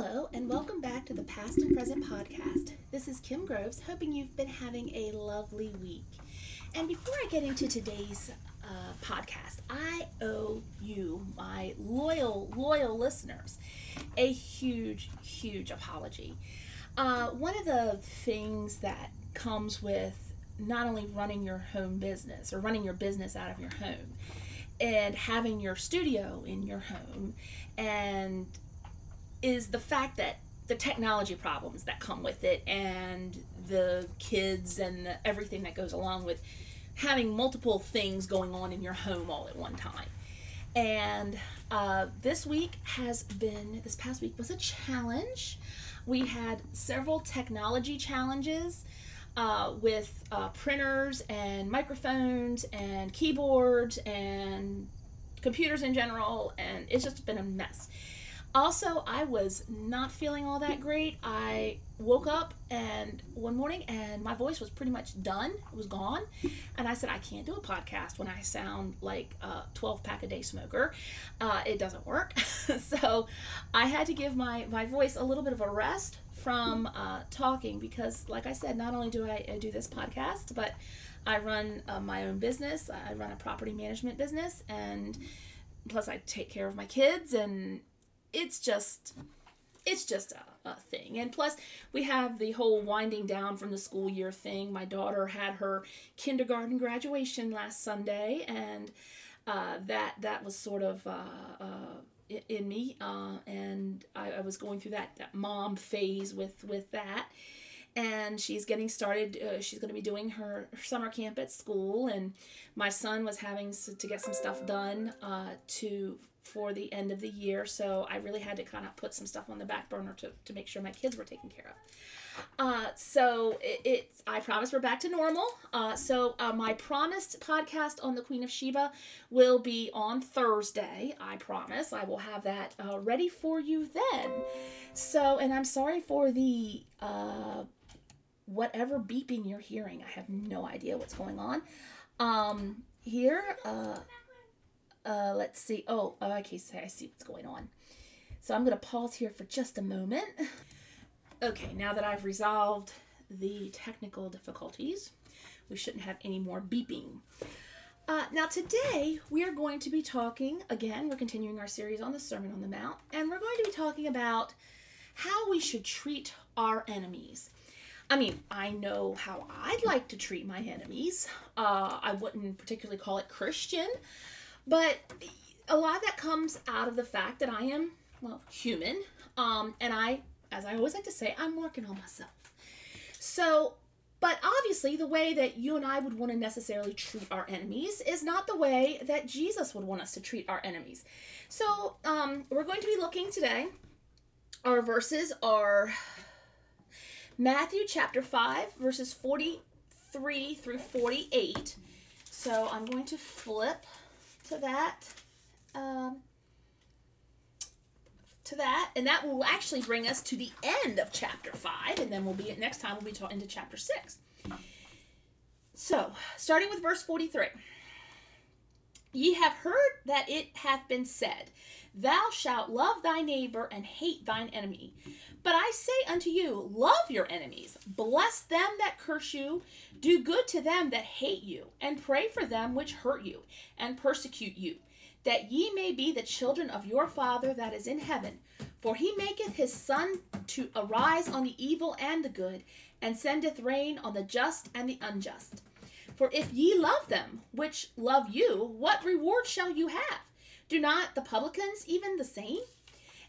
Hello, and welcome back to the Past and Present podcast. This is Kim Groves, hoping you've been having a lovely week. And before I get into today's uh, podcast, I owe you, my loyal, loyal listeners, a huge, huge apology. Uh, one of the things that comes with not only running your home business or running your business out of your home and having your studio in your home and is the fact that the technology problems that come with it and the kids and the, everything that goes along with having multiple things going on in your home all at one time. And uh, this week has been, this past week was a challenge. We had several technology challenges uh, with uh, printers and microphones and keyboards and computers in general, and it's just been a mess. Also, I was not feeling all that great. I woke up and one morning and my voice was pretty much done. It was gone. And I said, I can't do a podcast when I sound like a 12 pack a day smoker. Uh, it doesn't work. so I had to give my, my voice a little bit of a rest from uh, talking because, like I said, not only do I, do this podcast, but I run uh, my own business. I run a property management business and plus I take care of my kids and it's just it's just a, a thing. And plus, we have the whole winding down from the school year thing. My daughter had her kindergarten graduation last Sunday, and uh, that that was sort of uh, uh, in me, uh, and I, I, was going through that, that mom phase with with that. And she's getting started. Uh, she's going to be doing her, her, summer camp at school, and my son was having to get some stuff done uh, to for the end of the year, so I really had to kind of put some stuff on the back burner to, to make sure my kids were taken care of. Uh, so it, it's I promise we're back to normal. Uh, so uh, my promised podcast on the Queen of Sheba will be on Thursday. I promise I will have that uh, ready for you then. So and I'm sorry for the uh, whatever beeping you're hearing. I have no idea what's going on. Um, here, uh, let's see. Oh, oh, okay, so I see what's going on. So I'm going to pause here for just a moment. Okay, now that I've resolved the technical difficulties, we shouldn't have any more beeping. Uh, now, today we are going to be talking again, we're continuing our series on the Sermon on the Mount, and we're going to be talking about how we should treat our enemies. I mean, I know how I'd like to treat my enemies. Uh, I wouldn't particularly call it Christian, but a lot of that comes out of the fact that I am, well, human. Um, and I, as I always like to say, I'm working on myself. So, but obviously, the way that you and I would want to necessarily treat our enemies is not the way that Jesus would want us to treat our enemies. So, um, we're going to be looking today. Our verses are Matthew chapter 5, verses 43 through 48. So, I'm going to flip to that. Um, to that, and that will actually bring us to the end of chapter five, and then we'll be next time we'll be taught into chapter six. So, starting with verse forty-three. Ye have heard that it hath been said, Thou shalt love thy neighbor and hate thine enemy. But I say unto you, Love your enemies, bless them that curse you, do good to them that hate you, and pray for them which hurt you and persecute you, that ye may be the children of your Father that is in heaven. For he maketh his sun to arise on the evil and the good, and sendeth rain on the just and the unjust. For if ye love them which love you, what reward shall you have? Do not the publicans even the same?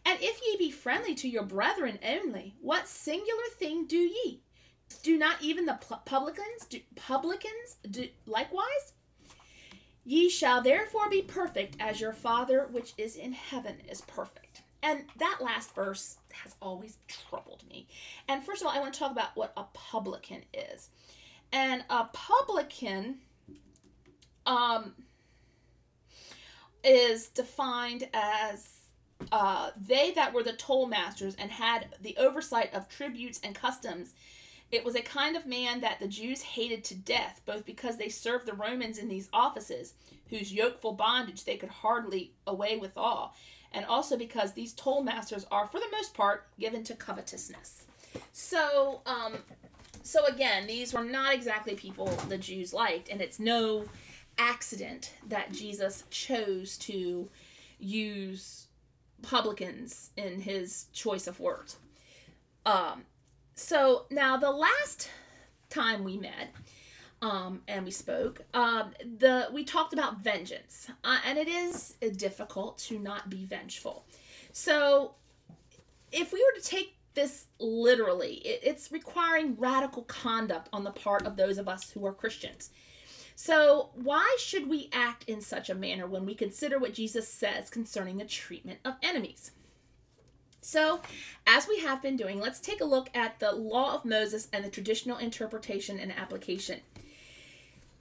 And if ye be friendly to your brethren only, what singular thing do ye? Do not even the publicans do publicans do likewise? Ye shall therefore be perfect as your Father which is in heaven is perfect. And that last verse has always troubled me. And first of all, I want to talk about what a publican is. And a publican um, is defined as uh, they that were the toll masters and had the oversight of tributes and customs it was a kind of man that the Jews hated to death, both because they served the Romans in these offices, whose yokeful bondage they could hardly away withal, and also because these toll masters are, for the most part, given to covetousness. So, um, so again, these were not exactly people the Jews liked, and it's no accident that Jesus chose to use publicans in his choice of words. Um, so now the last time we met um, and we spoke, um, the we talked about vengeance, uh, and it is difficult to not be vengeful. So if we were to take this literally, it, it's requiring radical conduct on the part of those of us who are Christians. So, why should we act in such a manner when we consider what Jesus says concerning the treatment of enemies? So, as we have been doing, let's take a look at the law of Moses and the traditional interpretation and application.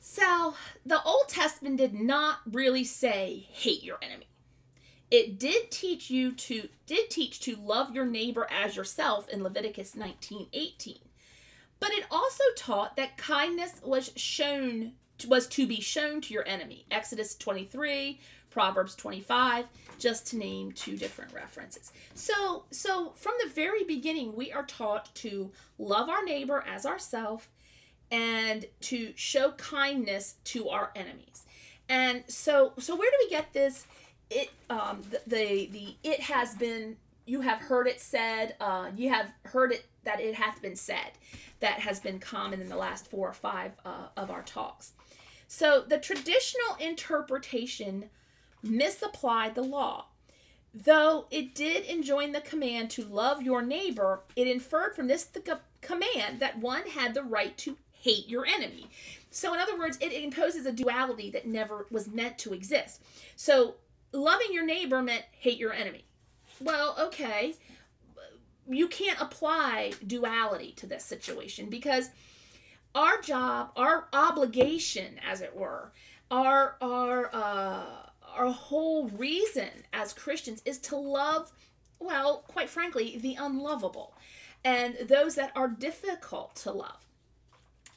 So, the Old Testament did not really say hate your enemy. It did teach you to did teach to love your neighbor as yourself in Leviticus 19:18. But it also taught that kindness was shown was to be shown to your enemy. Exodus 23, Proverbs 25, just to name two different references. So, so from the very beginning, we are taught to love our neighbor as ourselves and to show kindness to our enemies. And so, so where do we get this? It, um, the, the, the it has been. You have heard it said. Uh, you have heard it that it hath been said. That has been common in the last four or five uh, of our talks. So the traditional interpretation misapplied the law. Though it did enjoin the command to love your neighbor, it inferred from this command that one had the right to hate your enemy. So, in other words, it imposes a duality that never was meant to exist. So, loving your neighbor meant hate your enemy. Well, okay, you can't apply duality to this situation because our job, our obligation, as it were, our our uh, our whole reason as Christians is to love, well, quite frankly, the unlovable, and those that are difficult to love.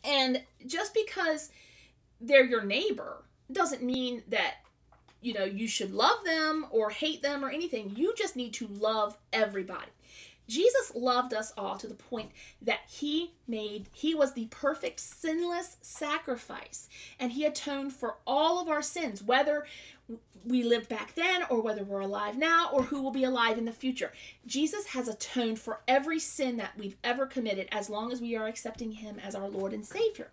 And just because they're your neighbor doesn't mean that you know you should love them or hate them or anything. You just need to love everybody. Jesus loved us all to the point that he made, he was the perfect sinless sacrifice and he atoned for all of our sins, whether we lived back then or whether we're alive now or who will be alive in the future. Jesus has atoned for every sin that we've ever committed as long as we are accepting him as our Lord and Savior.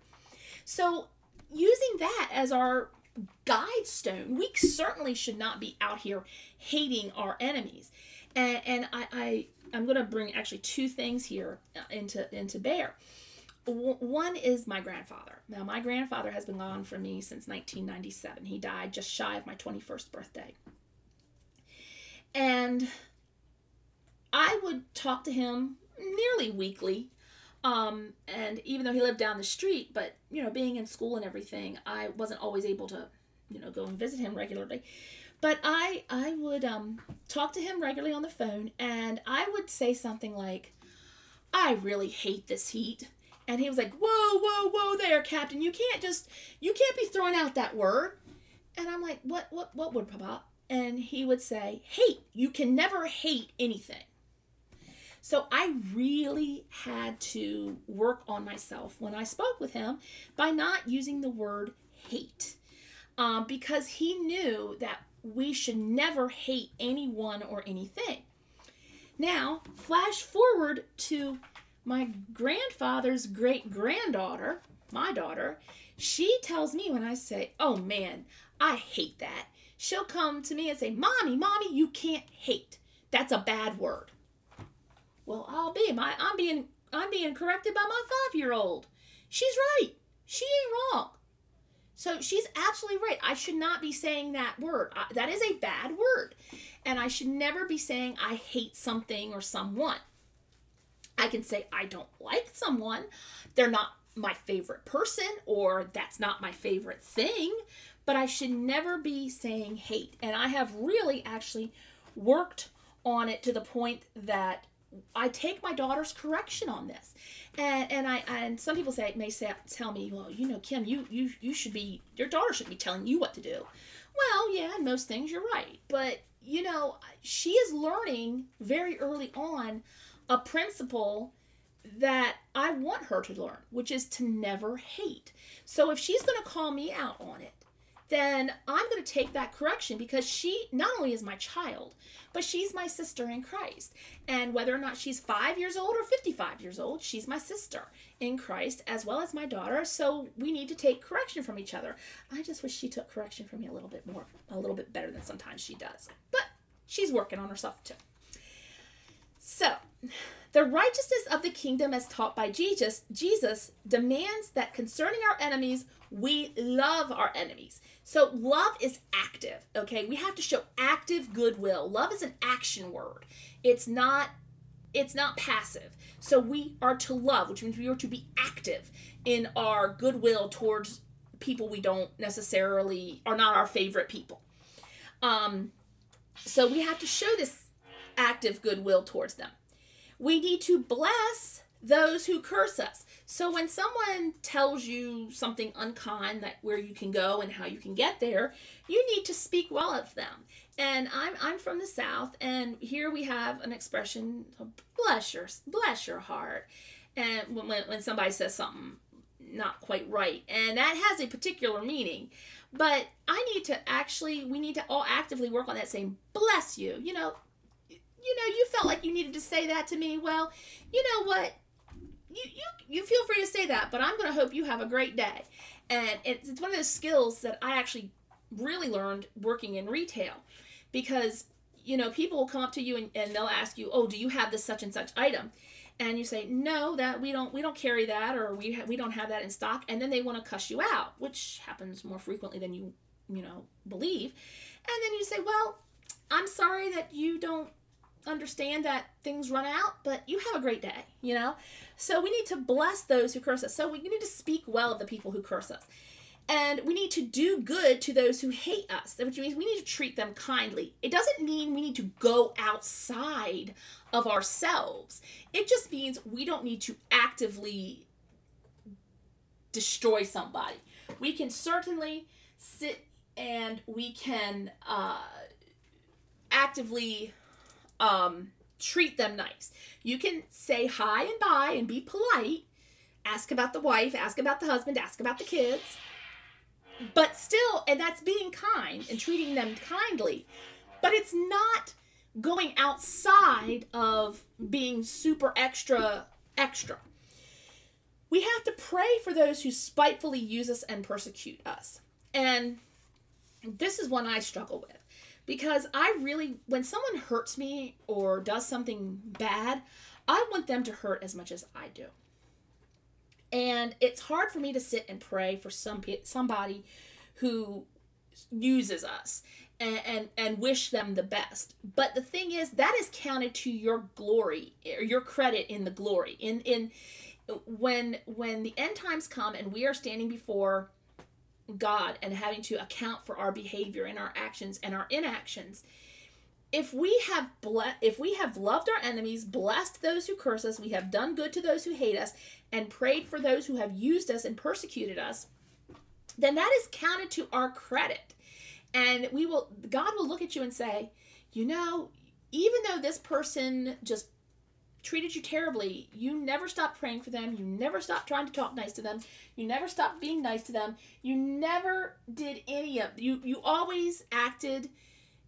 So, using that as our guide stone, we certainly should not be out here hating our enemies. And, and I, I I'm going to bring actually two things here uh, into into bear. One is my grandfather. Now, my grandfather has been gone from me since 1997. He died just shy of my 21st birthday. And I would talk to him nearly weekly. Um, and even though he lived down the street, but you know, being in school and everything, I wasn't always able to, you know, go and visit him regularly. But I I would um talk to him regularly on the phone and I would say something like, I really hate this heat. And he was like, Whoa, whoa, whoa there, Captain. You can't just you can't be throwing out that word. And I'm like, What what what word, Papa? And he would say, Hate. You can never hate anything. So I really had to work on myself when I spoke with him by not using the word hate. Um, because he knew that we should never hate anyone or anything. Now, flash forward to my grandfather's great granddaughter, my daughter. She tells me when I say, Oh man, I hate that. She'll come to me and say, Mommy, Mommy, you can't hate. That's a bad word. Well, I'll be. My, I'm being I'm being corrected by my five year old. She's right. She ain't wrong. So she's absolutely right. I should not be saying that word. I, that is a bad word. And I should never be saying I hate something or someone. I can say I don't like someone. They're not my favorite person or that's not my favorite thing. But I should never be saying hate. And I have really actually worked on it to the point that I take my daughter's correction on this, and and I and some people say may say tell me, well, you know, Kim, you you you should be your daughter should be telling you what to do. Well, yeah, in most things you're right, but you know, she is learning very early on a principle that I want her to learn, which is to never hate. So if she's going to call me out on it, then I'm going to take that correction because she not only is my child, but she's my sister in Christ. And whether or not she's five years old or 55 years old, she's my sister in Christ as well as my daughter. So we need to take correction from each other. I just wish she took correction from me a little bit more, a little bit better than sometimes she does. But she's working on herself too. So, the righteousness of the kingdom as taught by Jesus, Jesus demands that concerning our enemies, we love our enemies. So love is active, okay? We have to show active goodwill. Love is an action word. It's not it's not passive. So we are to love, which means we are to be active in our goodwill towards people we don't necessarily are not our favorite people. Um so we have to show this active goodwill towards them. We need to bless those who curse us. So when someone tells you something unkind that where you can go and how you can get there, you need to speak well of them. And I'm I'm from the South, and here we have an expression, bless your bless your heart, and when when somebody says something not quite right, and that has a particular meaning. But I need to actually, we need to all actively work on that saying, bless you. You know, you know, you felt like you needed to say that to me. Well, you know what? You you you feel free to say that, but I'm going to hope you have a great day. And it's, it's one of those skills that I actually really learned working in retail because you know people will come up to you and, and they'll ask you oh do you have this such and such item and you say no that we don't we don't carry that or we ha- we don't have that in stock and then they want to cuss you out which happens more frequently than you you know believe and then you say well i'm sorry that you don't understand that things run out, but you have a great day, you know? So we need to bless those who curse us. So we need to speak well of the people who curse us. And we need to do good to those who hate us, which means we need to treat them kindly. It doesn't mean we need to go outside of ourselves. It just means we don't need to actively destroy somebody. We can certainly sit and we can uh, actively um, treat them nice. You can say hi and bye and be polite. Ask about the wife, ask about the husband, ask about the kids. But still, and that's being kind and treating them kindly. But it's not going outside of being super extra extra. We have to pray for those who spitefully use us and persecute us. And this is one I struggle with because I really, when someone hurts me or does something bad, I want them to hurt as much as I do. And it's hard for me to sit and pray for some somebody who uses us and, and and wish them the best. But the thing is, that is counted to your glory or your credit in the glory. In in when when the end times come and we are standing before God and having to account for our behavior and our actions and our inactions. If we have ble- if we have loved our enemies, blessed those who curse us, we have done good to those who hate us, and prayed for those who have used us and persecuted us, then that is counted to our credit. And we will God will look at you and say, "You know, even though this person just treated you terribly, you never stopped praying for them. You never stopped trying to talk nice to them. You never stopped being nice to them. You never did any of you you always acted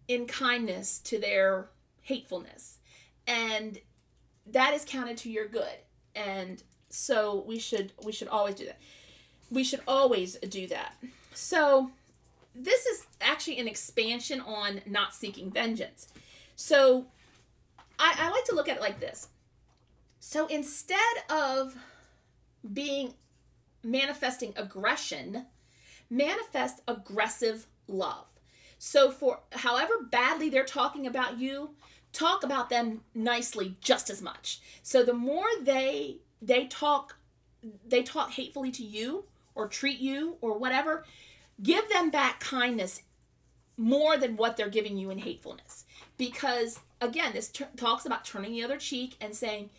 in kindness to their hatefulness. And that is counted to your good. And so we should we should always do that. We should always do that. So this is actually an expansion on not seeking vengeance. So I, I like to look at it like this so instead of being manifesting aggression, manifest aggressive love. So for however badly they're talking about you, talk about them nicely just as much. So the more they they talk they talk hatefully to you or treat you or whatever, give them back kindness more than what they're giving you in hatefulness. Because again, this talks about turning the other cheek and saying,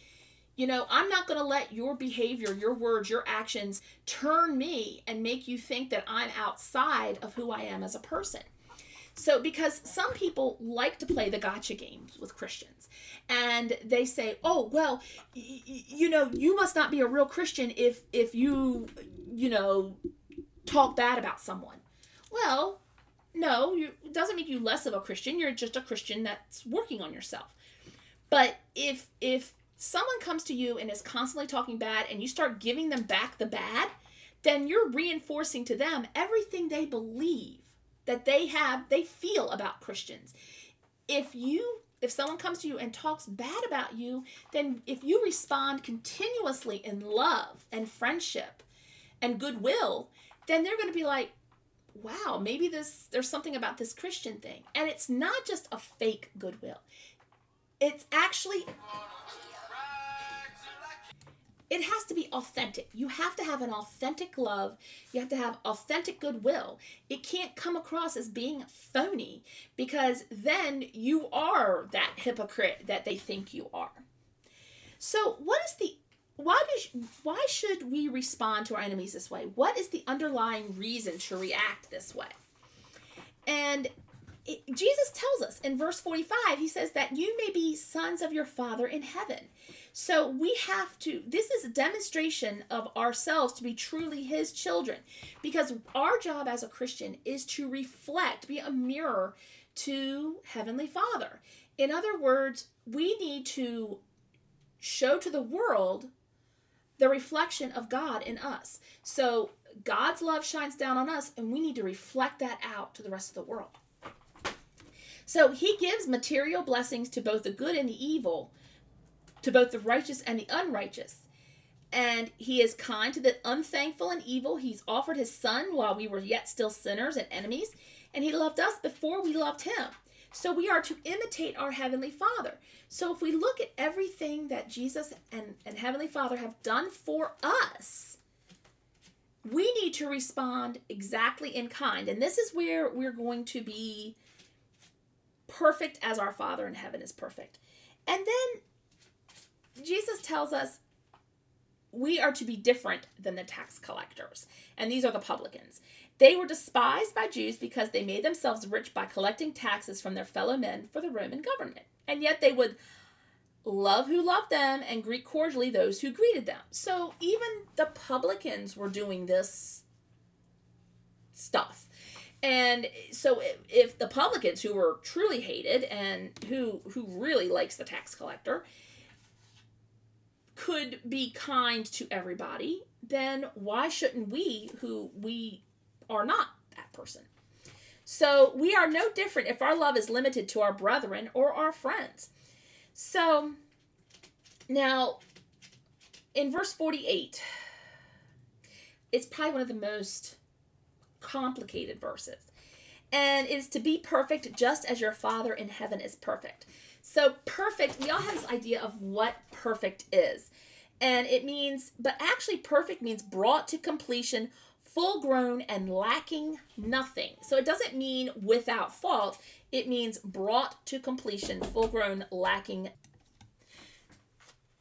you know, I'm not going to let your behavior, your words, your actions turn me and make you think that I'm outside of who I am as a person. So, because some people like to play the gotcha games with Christians, and they say, "Oh, well, y- you know, you must not be a real Christian if if you, you know, talk bad about someone." Well, no, you, it doesn't make you less of a Christian. You're just a Christian that's working on yourself. But if if someone comes to you and is constantly talking bad and you start giving them back the bad, then you're reinforcing to them everything they believe that they have they feel about Christians. If you if someone comes to you and talks bad about you, then if you respond continuously in love and friendship and goodwill, then they're going to be like, "Wow, maybe this there's something about this Christian thing." And it's not just a fake goodwill. It's actually it has to be authentic. You have to have an authentic love. You have to have authentic goodwill. It can't come across as being phony because then you are that hypocrite that they think you are. So, what is the why does why should we respond to our enemies this way? What is the underlying reason to react this way? And it, Jesus tells us in verse 45, he says that you may be sons of your Father in heaven. So we have to, this is a demonstration of ourselves to be truly his children because our job as a Christian is to reflect, be a mirror to Heavenly Father. In other words, we need to show to the world the reflection of God in us. So God's love shines down on us, and we need to reflect that out to the rest of the world. So he gives material blessings to both the good and the evil to both the righteous and the unrighteous. And he is kind to the unthankful and evil. He's offered his son while we were yet still sinners and enemies, and he loved us before we loved him. So we are to imitate our Heavenly Father. So if we look at everything that Jesus and, and Heavenly Father have done for us, we need to respond exactly in kind. And this is where we're going to be perfect as our Father in heaven is perfect. And then Jesus tells us we are to be different than the tax collectors, and these are the publicans. They were despised by Jews because they made themselves rich by collecting taxes from their fellow men for the Roman government. And yet they would love who loved them and greet cordially those who greeted them. So even the publicans were doing this stuff. And so if, the publicans who were truly hated and who who really likes the tax collector, could be kind to everybody, then why shouldn't we, who we are not that person? So we are no different if our love is limited to our brethren or our friends. So now in verse 48, it's probably one of the most complicated verses. And it is to be perfect just as your Father in heaven is perfect. So, perfect, we all have this idea of what perfect is. And it means, but actually, perfect means brought to completion, full grown, and lacking nothing. So, it doesn't mean without fault, it means brought to completion, full grown, lacking.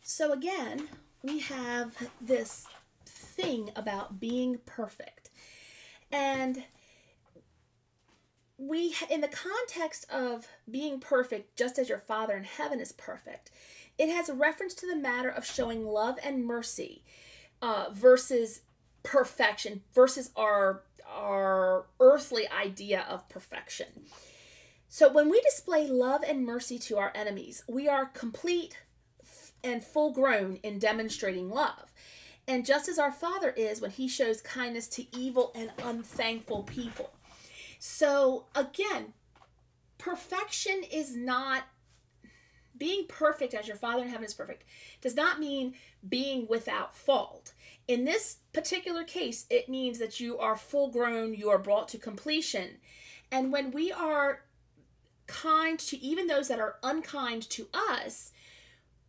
So, again, we have this thing about being perfect. And we in the context of being perfect just as your father in heaven is perfect it has a reference to the matter of showing love and mercy uh, versus perfection versus our our earthly idea of perfection. So when we display love and mercy to our enemies we are complete and full grown in demonstrating love. And just as our father is when he shows kindness to evil and unthankful people so again, perfection is not being perfect as your Father in heaven is perfect, does not mean being without fault. In this particular case, it means that you are full grown, you are brought to completion. And when we are kind to even those that are unkind to us,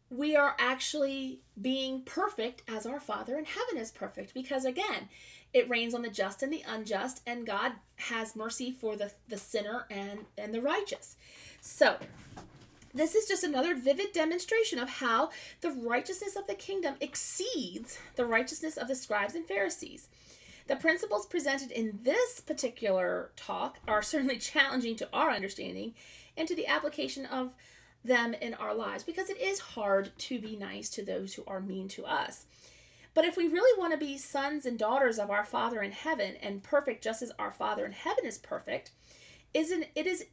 we are actually being perfect as our Father in heaven is perfect. Because again, it rains on the just and the unjust, and God has mercy for the, the sinner and, and the righteous. So, this is just another vivid demonstration of how the righteousness of the kingdom exceeds the righteousness of the scribes and Pharisees. The principles presented in this particular talk are certainly challenging to our understanding and to the application of them in our lives because it is hard to be nice to those who are mean to us. But if we really want to be sons and daughters of our Father in heaven and perfect just as our Father in heaven is perfect, isn't it is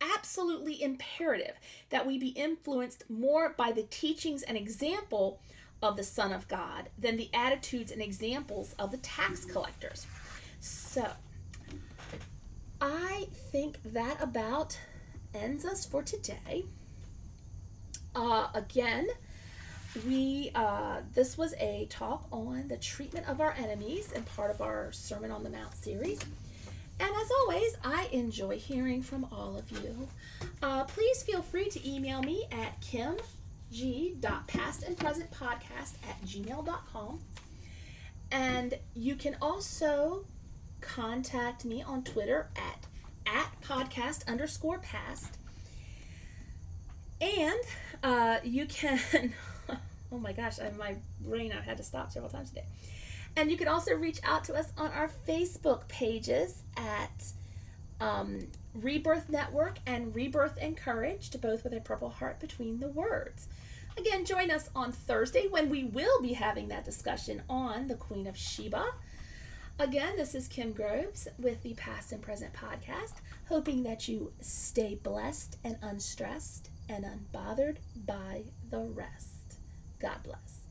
absolutely imperative that we be influenced more by the teachings and example of the Son of God than the attitudes and examples of the tax collectors. So, I think that about ends us for today. Uh, again, we uh, this was a talk on the treatment of our enemies and part of our Sermon on the Mount series. And as always, I enjoy hearing from all of you. Uh, please feel free to email me at kimg.pastandpresentpodcast at gmail.com. And you can also contact me on Twitter at, at podcast underscore past. And uh, you can, oh my gosh, I, my brain, I've had to stop several times today. And you can also reach out to us on our Facebook pages at um, Rebirth Network and Rebirth Encouraged, both with a purple heart between the words. Again, join us on Thursday when we will be having that discussion on the Queen of Sheba. Again, this is Kim Groves with the Past and Present podcast, hoping that you stay blessed and unstressed and unbothered by the rest. God bless.